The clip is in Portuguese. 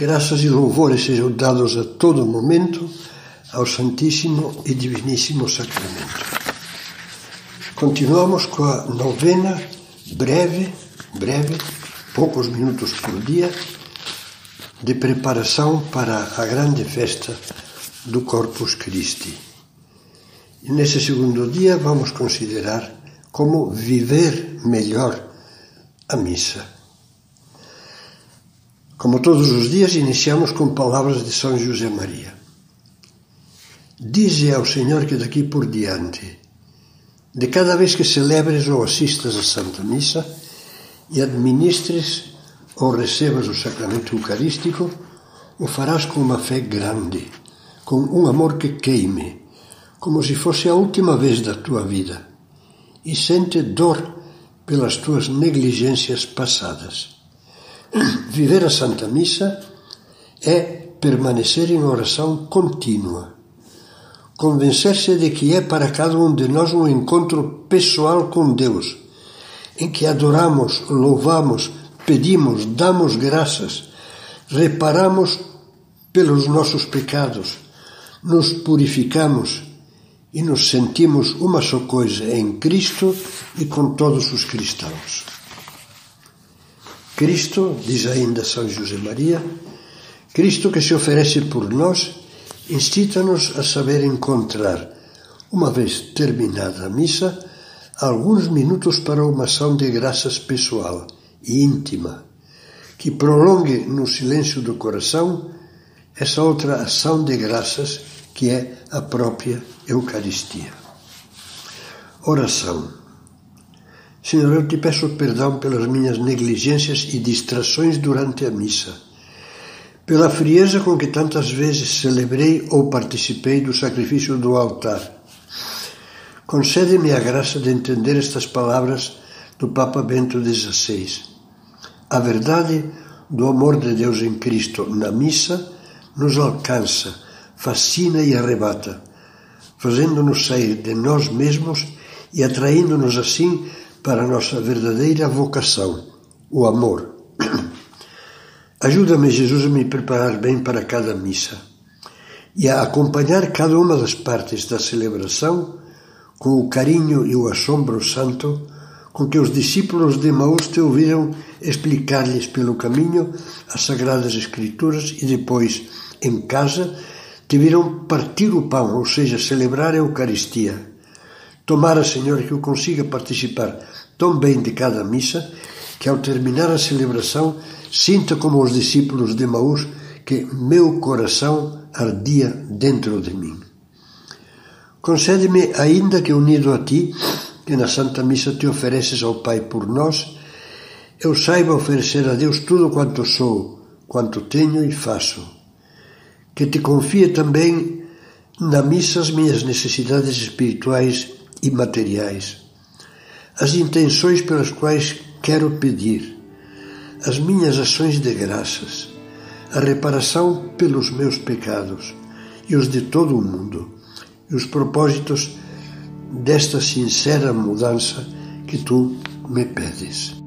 Graças e louvores sejam dados a todo momento ao Santíssimo e Diviníssimo Sacramento. Continuamos com a novena breve, breve, poucos minutos por dia, de preparação para a grande festa do Corpus Christi. E nesse segundo dia vamos considerar como viver melhor a missa. Como todos os dias, iniciamos com palavras de São José Maria. Dize ao Senhor que daqui por diante, de cada vez que celebres ou assistas à Santa Missa e administres ou recebas o sacramento eucarístico, o farás com uma fé grande, com um amor que queime, como se fosse a última vez da tua vida, e sente dor pelas tuas negligências passadas Viver a Santa Missa é permanecer em oração contínua. Convencer-se de que é para cada um de nós um encontro pessoal com Deus, em que adoramos, louvamos, pedimos, damos graças, reparamos pelos nossos pecados, nos purificamos e nos sentimos uma só coisa em Cristo e com todos os cristãos. Cristo, diz ainda São José Maria, Cristo que se oferece por nós, incita-nos a saber encontrar, uma vez terminada a missa, alguns minutos para uma ação de graças pessoal e íntima, que prolongue no silêncio do coração essa outra ação de graças que é a própria Eucaristia. Oração. Senhor, eu te peço perdão pelas minhas negligências e distrações durante a missa, pela frieza com que tantas vezes celebrei ou participei do sacrifício do altar. Concede-me a graça de entender estas palavras do Papa Bento XVI. A verdade do amor de Deus em Cristo na missa nos alcança, fascina e arrebata, fazendo-nos sair de nós mesmos e atraindo-nos assim para a nossa verdadeira vocação, o amor. Ajuda-me, Jesus, a me preparar bem para cada missa e a acompanhar cada uma das partes da celebração com o carinho e o assombro santo com que os discípulos de Maús te ouviram explicar-lhes pelo caminho as Sagradas Escrituras e depois, em casa, te viram partir o pão, ou seja, celebrar a Eucaristia Tomara, Senhor, que eu consiga participar tão bem de cada missa que ao terminar a celebração sinta como os discípulos de Maús que meu coração ardia dentro de mim. Concede-me, ainda que unido a ti, que na Santa Missa te ofereces ao Pai por nós, eu saiba oferecer a Deus tudo quanto sou, quanto tenho e faço. Que te confie também na missa as minhas necessidades espirituais e materiais, as intenções pelas quais quero pedir, as minhas ações de graças, a reparação pelos meus pecados e os de todo o mundo, e os propósitos desta sincera mudança que tu me pedes.